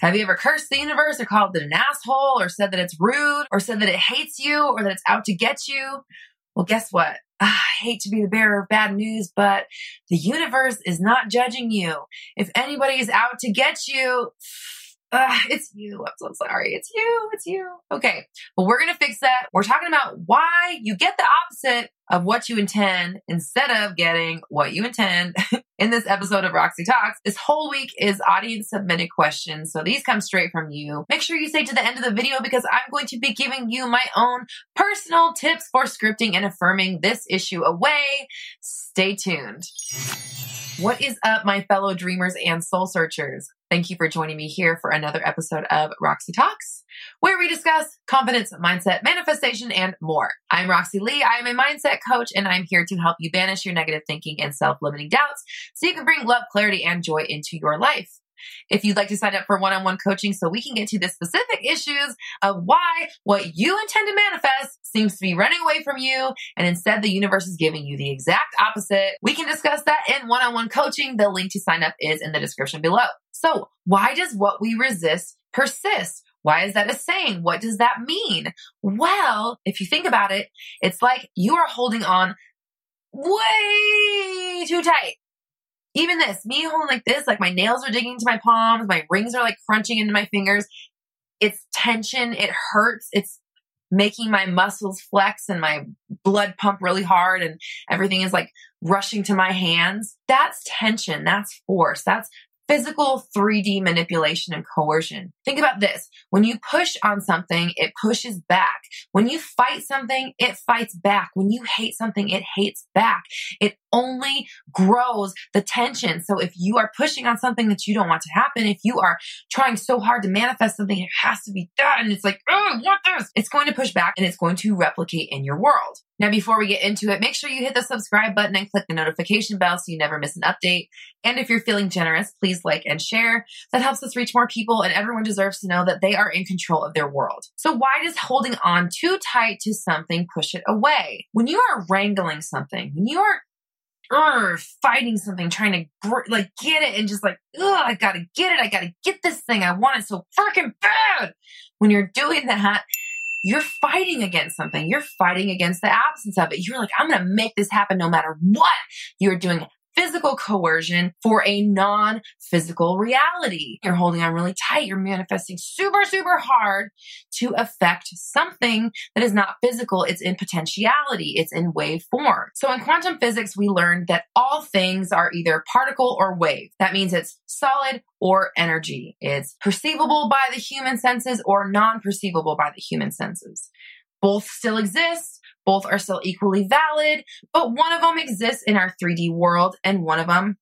Have you ever cursed the universe or called it an asshole or said that it's rude or said that it hates you or that it's out to get you? Well, guess what? Ah, I hate to be the bearer of bad news, but the universe is not judging you. If anybody is out to get you, uh, it's you. I'm so sorry. It's you. It's you. Okay. Well, we're going to fix that. We're talking about why you get the opposite of what you intend instead of getting what you intend in this episode of Roxy Talks. This whole week is audience submitted questions. So these come straight from you. Make sure you stay to the end of the video because I'm going to be giving you my own personal tips for scripting and affirming this issue away. Stay tuned. What is up, my fellow dreamers and soul searchers? Thank you for joining me here for another episode of Roxy Talks, where we discuss confidence, mindset, manifestation, and more. I'm Roxy Lee. I am a mindset coach, and I'm here to help you banish your negative thinking and self limiting doubts so you can bring love, clarity, and joy into your life. If you'd like to sign up for one on one coaching so we can get to the specific issues of why what you intend to manifest seems to be running away from you and instead the universe is giving you the exact opposite, we can discuss that in one on one coaching. The link to sign up is in the description below. So, why does what we resist persist? Why is that a saying? What does that mean? Well, if you think about it, it's like you are holding on way too tight even this, me holding like this, like my nails are digging into my palms, my rings are like crunching into my fingers. It's tension. It hurts. It's making my muscles flex and my blood pump really hard and everything is like rushing to my hands. That's tension. That's force. That's physical 3D manipulation and coercion. Think about this. When you push on something, it pushes back. When you fight something, it fights back. When you hate something, it hates back. It only grows the tension. So if you are pushing on something that you don't want to happen, if you are trying so hard to manifest something, it has to be done. It's like, oh, I want this. It's going to push back and it's going to replicate in your world. Now, before we get into it, make sure you hit the subscribe button and click the notification bell so you never miss an update. And if you're feeling generous, please like and share. That helps us reach more people and everyone deserves to know that they are in control of their world. So why does holding on too tight to something push it away? When you are wrangling something, when you are Ugh, fighting something, trying to like get it, and just like, ugh, I gotta get it. I gotta get this thing. I want it so freaking bad. When you're doing that, you're fighting against something. You're fighting against the absence of it. You're like, I'm going to make this happen no matter what. You're doing physical coercion for a non physical reality. You're holding on really tight. You're manifesting super, super hard to affect something that is not physical. It's in potentiality. It's in wave form. So in quantum physics, we learned that all things are either particle or wave. That means it's solid or energy. It's perceivable by the human senses or non perceivable by the human senses. Both still exist. Both are still equally valid, but one of them exists in our 3D world and one of them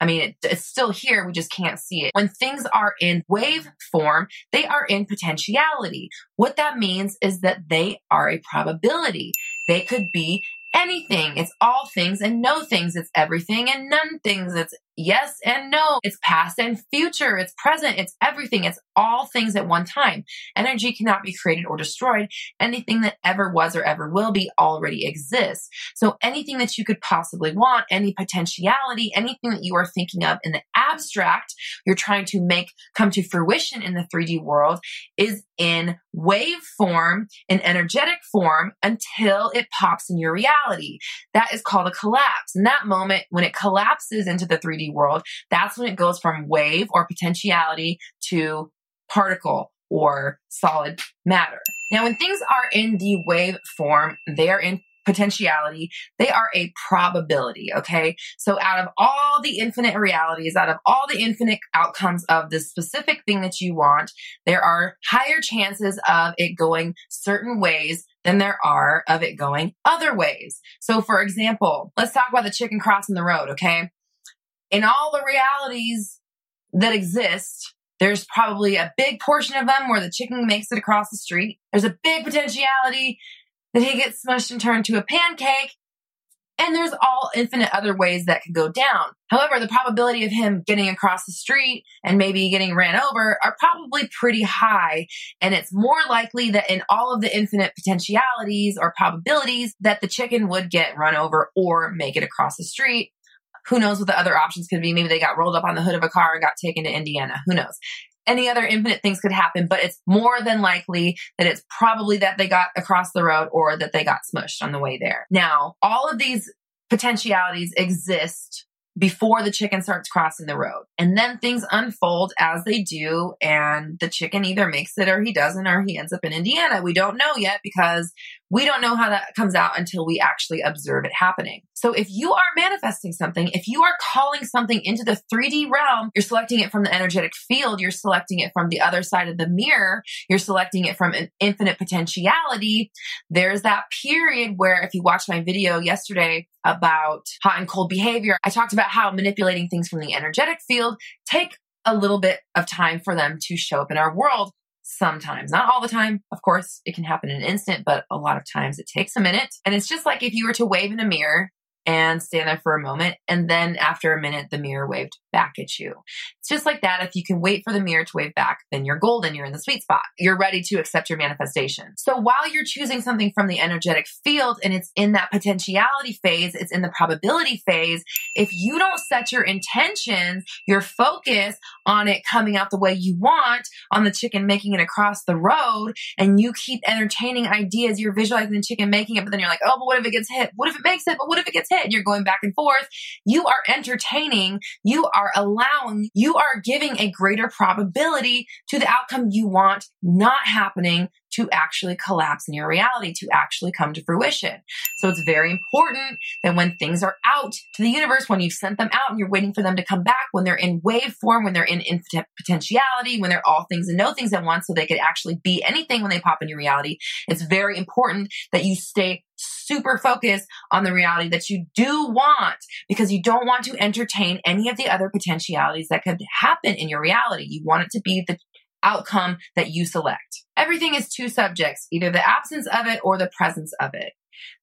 I mean, it, it's still here. We just can't see it. When things are in wave form, they are in potentiality. What that means is that they are a probability. They could be anything. It's all things and no things. It's everything and none things. It's yes and no. It's past and future. It's present. It's everything. It's all things at one time. Energy cannot be created or destroyed. Anything that ever was or ever will be already exists. So anything that you could possibly want, any potentiality, anything that you are thinking of in the abstract, you're trying to make come to fruition in the 3D world is in wave form, in energetic form until it pops in your reality. That is called a collapse. In that moment, when it collapses into the 3D 3D world, that's when it goes from wave or potentiality to particle or solid matter. Now, when things are in the wave form, they are in potentiality, they are a probability. Okay. So out of all the infinite realities, out of all the infinite outcomes of the specific thing that you want, there are higher chances of it going certain ways than there are of it going other ways. So for example, let's talk about the chicken crossing the road. Okay in all the realities that exist, there's probably a big portion of them where the chicken makes it across the street. There's a big potentiality that he gets smushed and turned to a pancake. And there's all infinite other ways that could go down. However, the probability of him getting across the street and maybe getting ran over are probably pretty high. And it's more likely that in all of the infinite potentialities or probabilities that the chicken would get run over or make it across the street. Who knows what the other options could be? Maybe they got rolled up on the hood of a car and got taken to Indiana. Who knows? Any other infinite things could happen, but it's more than likely that it's probably that they got across the road or that they got smushed on the way there. Now, all of these potentialities exist before the chicken starts crossing the road. And then things unfold as they do, and the chicken either makes it or he doesn't, or he ends up in Indiana. We don't know yet because we don't know how that comes out until we actually observe it happening. So if you are manifesting something, if you are calling something into the 3D realm, you're selecting it from the energetic field, you're selecting it from the other side of the mirror, you're selecting it from an infinite potentiality. There's that period where if you watched my video yesterday about hot and cold behavior, I talked about how manipulating things from the energetic field take a little bit of time for them to show up in our world sometimes, not all the time. Of course, it can happen in an instant, but a lot of times it takes a minute. And it's just like if you were to wave in a mirror and stand there for a moment. And then after a minute, the mirror waved back at you. It's just like that. If you can wait for the mirror to wave back, then you're golden. You're in the sweet spot. You're ready to accept your manifestation. So while you're choosing something from the energetic field and it's in that potentiality phase, it's in the probability phase. If you don't set your intentions, your focus on it coming out the way you want, on the chicken making it across the road, and you keep entertaining ideas, you're visualizing the chicken making it, but then you're like, oh, but what if it gets hit? What if it makes it? But what if it gets You're going back and forth. You are entertaining, you are allowing, you are giving a greater probability to the outcome you want not happening to actually collapse in your reality, to actually come to fruition. So it's very important that when things are out to the universe, when you've sent them out and you're waiting for them to come back, when they're in wave form, when they're in infinite potentiality, when they're all things and no things at once, so they could actually be anything when they pop in your reality, it's very important that you stay super focused on the reality that you do want because you don't want to entertain any of the other potentialities that could happen in your reality. You want it to be the outcome that you select. Everything is two subjects, either the absence of it or the presence of it.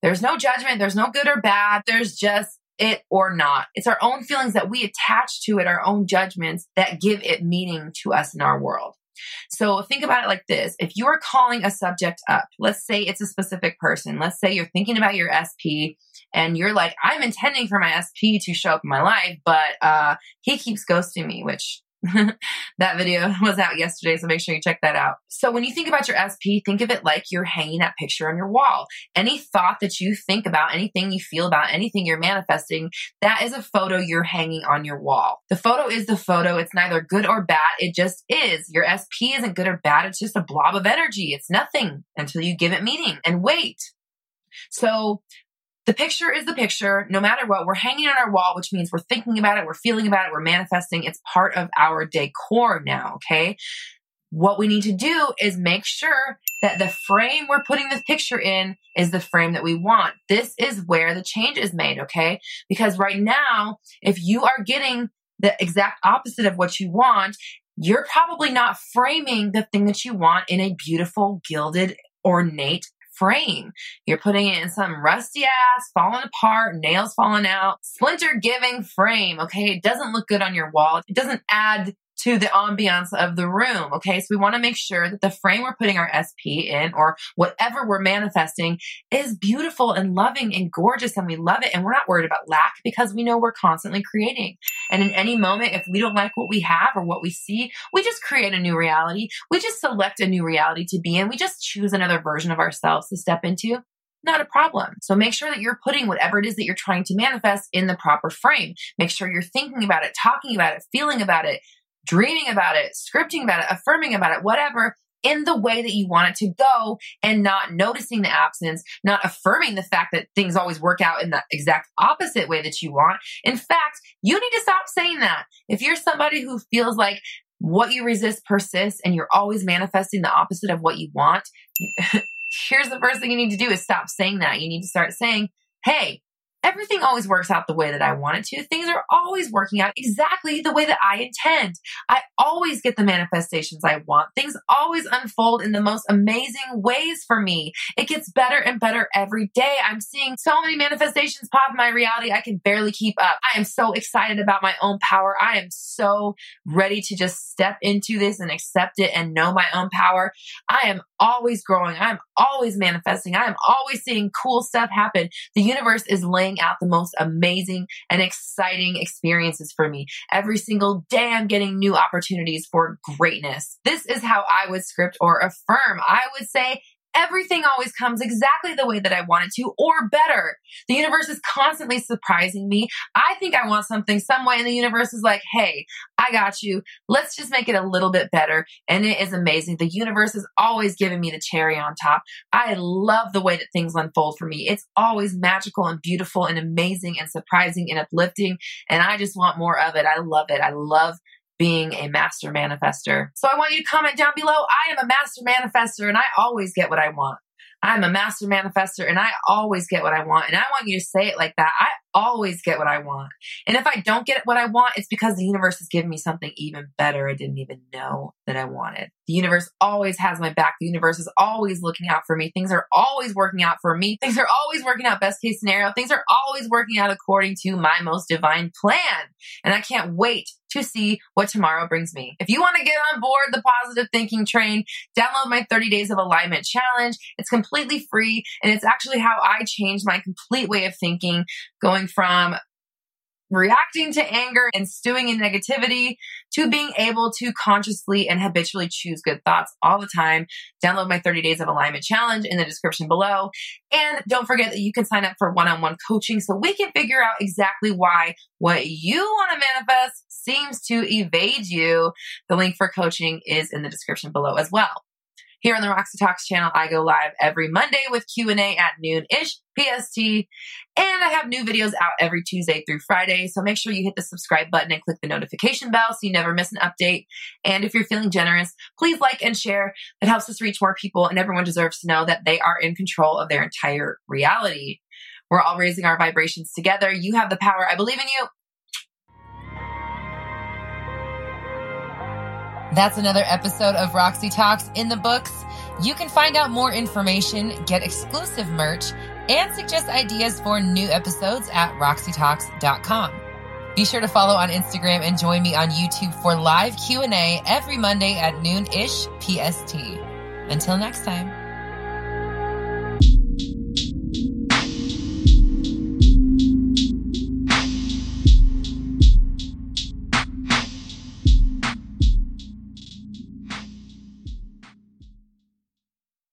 There's no judgment, there's no good or bad, there's just it or not. It's our own feelings that we attach to it, our own judgments that give it meaning to us in our world. So think about it like this. If you are calling a subject up, let's say it's a specific person. Let's say you're thinking about your SP and you're like, I'm intending for my SP to show up in my life, but uh, he keeps ghosting me, which that video was out yesterday, so make sure you check that out. So when you think about your SP, think of it like you're hanging that picture on your wall. Any thought that you think about, anything you feel about, anything you're manifesting, that is a photo you're hanging on your wall. The photo is the photo. It's neither good or bad. It just is. Your SP isn't good or bad. It's just a blob of energy. It's nothing until you give it meaning and wait. So the picture is the picture, no matter what. We're hanging on our wall, which means we're thinking about it, we're feeling about it, we're manifesting. It's part of our decor now, okay? What we need to do is make sure that the frame we're putting this picture in is the frame that we want. This is where the change is made, okay? Because right now, if you are getting the exact opposite of what you want, you're probably not framing the thing that you want in a beautiful, gilded, ornate frame. You're putting it in some rusty ass, falling apart, nails falling out, splinter giving frame. Okay. It doesn't look good on your wall. It doesn't add to the ambiance of the room. Okay. So we want to make sure that the frame we're putting our SP in or whatever we're manifesting is beautiful and loving and gorgeous and we love it. And we're not worried about lack because we know we're constantly creating. And in any moment, if we don't like what we have or what we see, we just create a new reality. We just select a new reality to be in. We just choose another version of ourselves to step into not a problem. So make sure that you're putting whatever it is that you're trying to manifest in the proper frame. Make sure you're thinking about it, talking about it, feeling about it, dreaming about it, scripting about it, affirming about it, whatever, in the way that you want it to go and not noticing the absence, not affirming the fact that things always work out in the exact opposite way that you want. In fact, you need to stop saying that. If you're somebody who feels like what you resist persists and you're always manifesting the opposite of what you want, here's the first thing you need to do is stop saying that. You need to start saying, Hey, everything always works out the way that I want it to. Things are always working out exactly the way that I intend. I always get the manifestations I want. Things always unfold in the most amazing ways for me. It gets better and better every day. I'm seeing so many manifestations pop in my reality. I can barely keep up. I am so excited about my own power. I am so ready to just step into this and accept it and know my own power. I am always growing. I'm always manifesting. I am always seeing cool stuff happen. The universe is laying out the most amazing and exciting experiences for me. Every single day, I'm getting new opportunities for greatness. This is how I would script or affirm. I would say, everything always comes exactly the way that I want it to or better. The universe is constantly surprising me. I think I want something some way and the universe is like, Hey, I got you. Let's just make it a little bit better. And it is amazing. The universe is always giving me the cherry on top. I love the way that things unfold for me. It's always magical and beautiful and amazing and surprising and uplifting. And I just want more of it. I love it. I love being a master manifester. So I want you to comment down below. I am a master manifester and I always get what I want. I'm a master manifester and I always get what I want. And I want you to say it like that. I always get what I want. And if I don't get what I want, it's because the universe is giving me something even better I didn't even know that I wanted. The universe always has my back. The universe is always looking out for me. Things are always working out for me. Things are always working out best case scenario. Things are always working out according to my most divine plan. And I can't wait to see what tomorrow brings me. If you want to get on board the positive thinking train, download my 30 days of alignment challenge. It's completely free and it's actually how I changed my complete way of thinking going from reacting to anger and stewing in negativity to being able to consciously and habitually choose good thoughts all the time. Download my 30 days of alignment challenge in the description below. And don't forget that you can sign up for one on one coaching so we can figure out exactly why what you want to manifest seems to evade you. The link for coaching is in the description below as well. Here on the Roxy Talks channel, I go live every Monday with Q&A at noon-ish PST. And I have new videos out every Tuesday through Friday. So make sure you hit the subscribe button and click the notification bell so you never miss an update. And if you're feeling generous, please like and share. It helps us reach more people and everyone deserves to know that they are in control of their entire reality. We're all raising our vibrations together. You have the power. I believe in you. That's another episode of Roxy Talks in the books. You can find out more information, get exclusive merch, and suggest ideas for new episodes at roxytalks.com. Be sure to follow on Instagram and join me on YouTube for live Q&A every Monday at noon-ish PST. Until next time.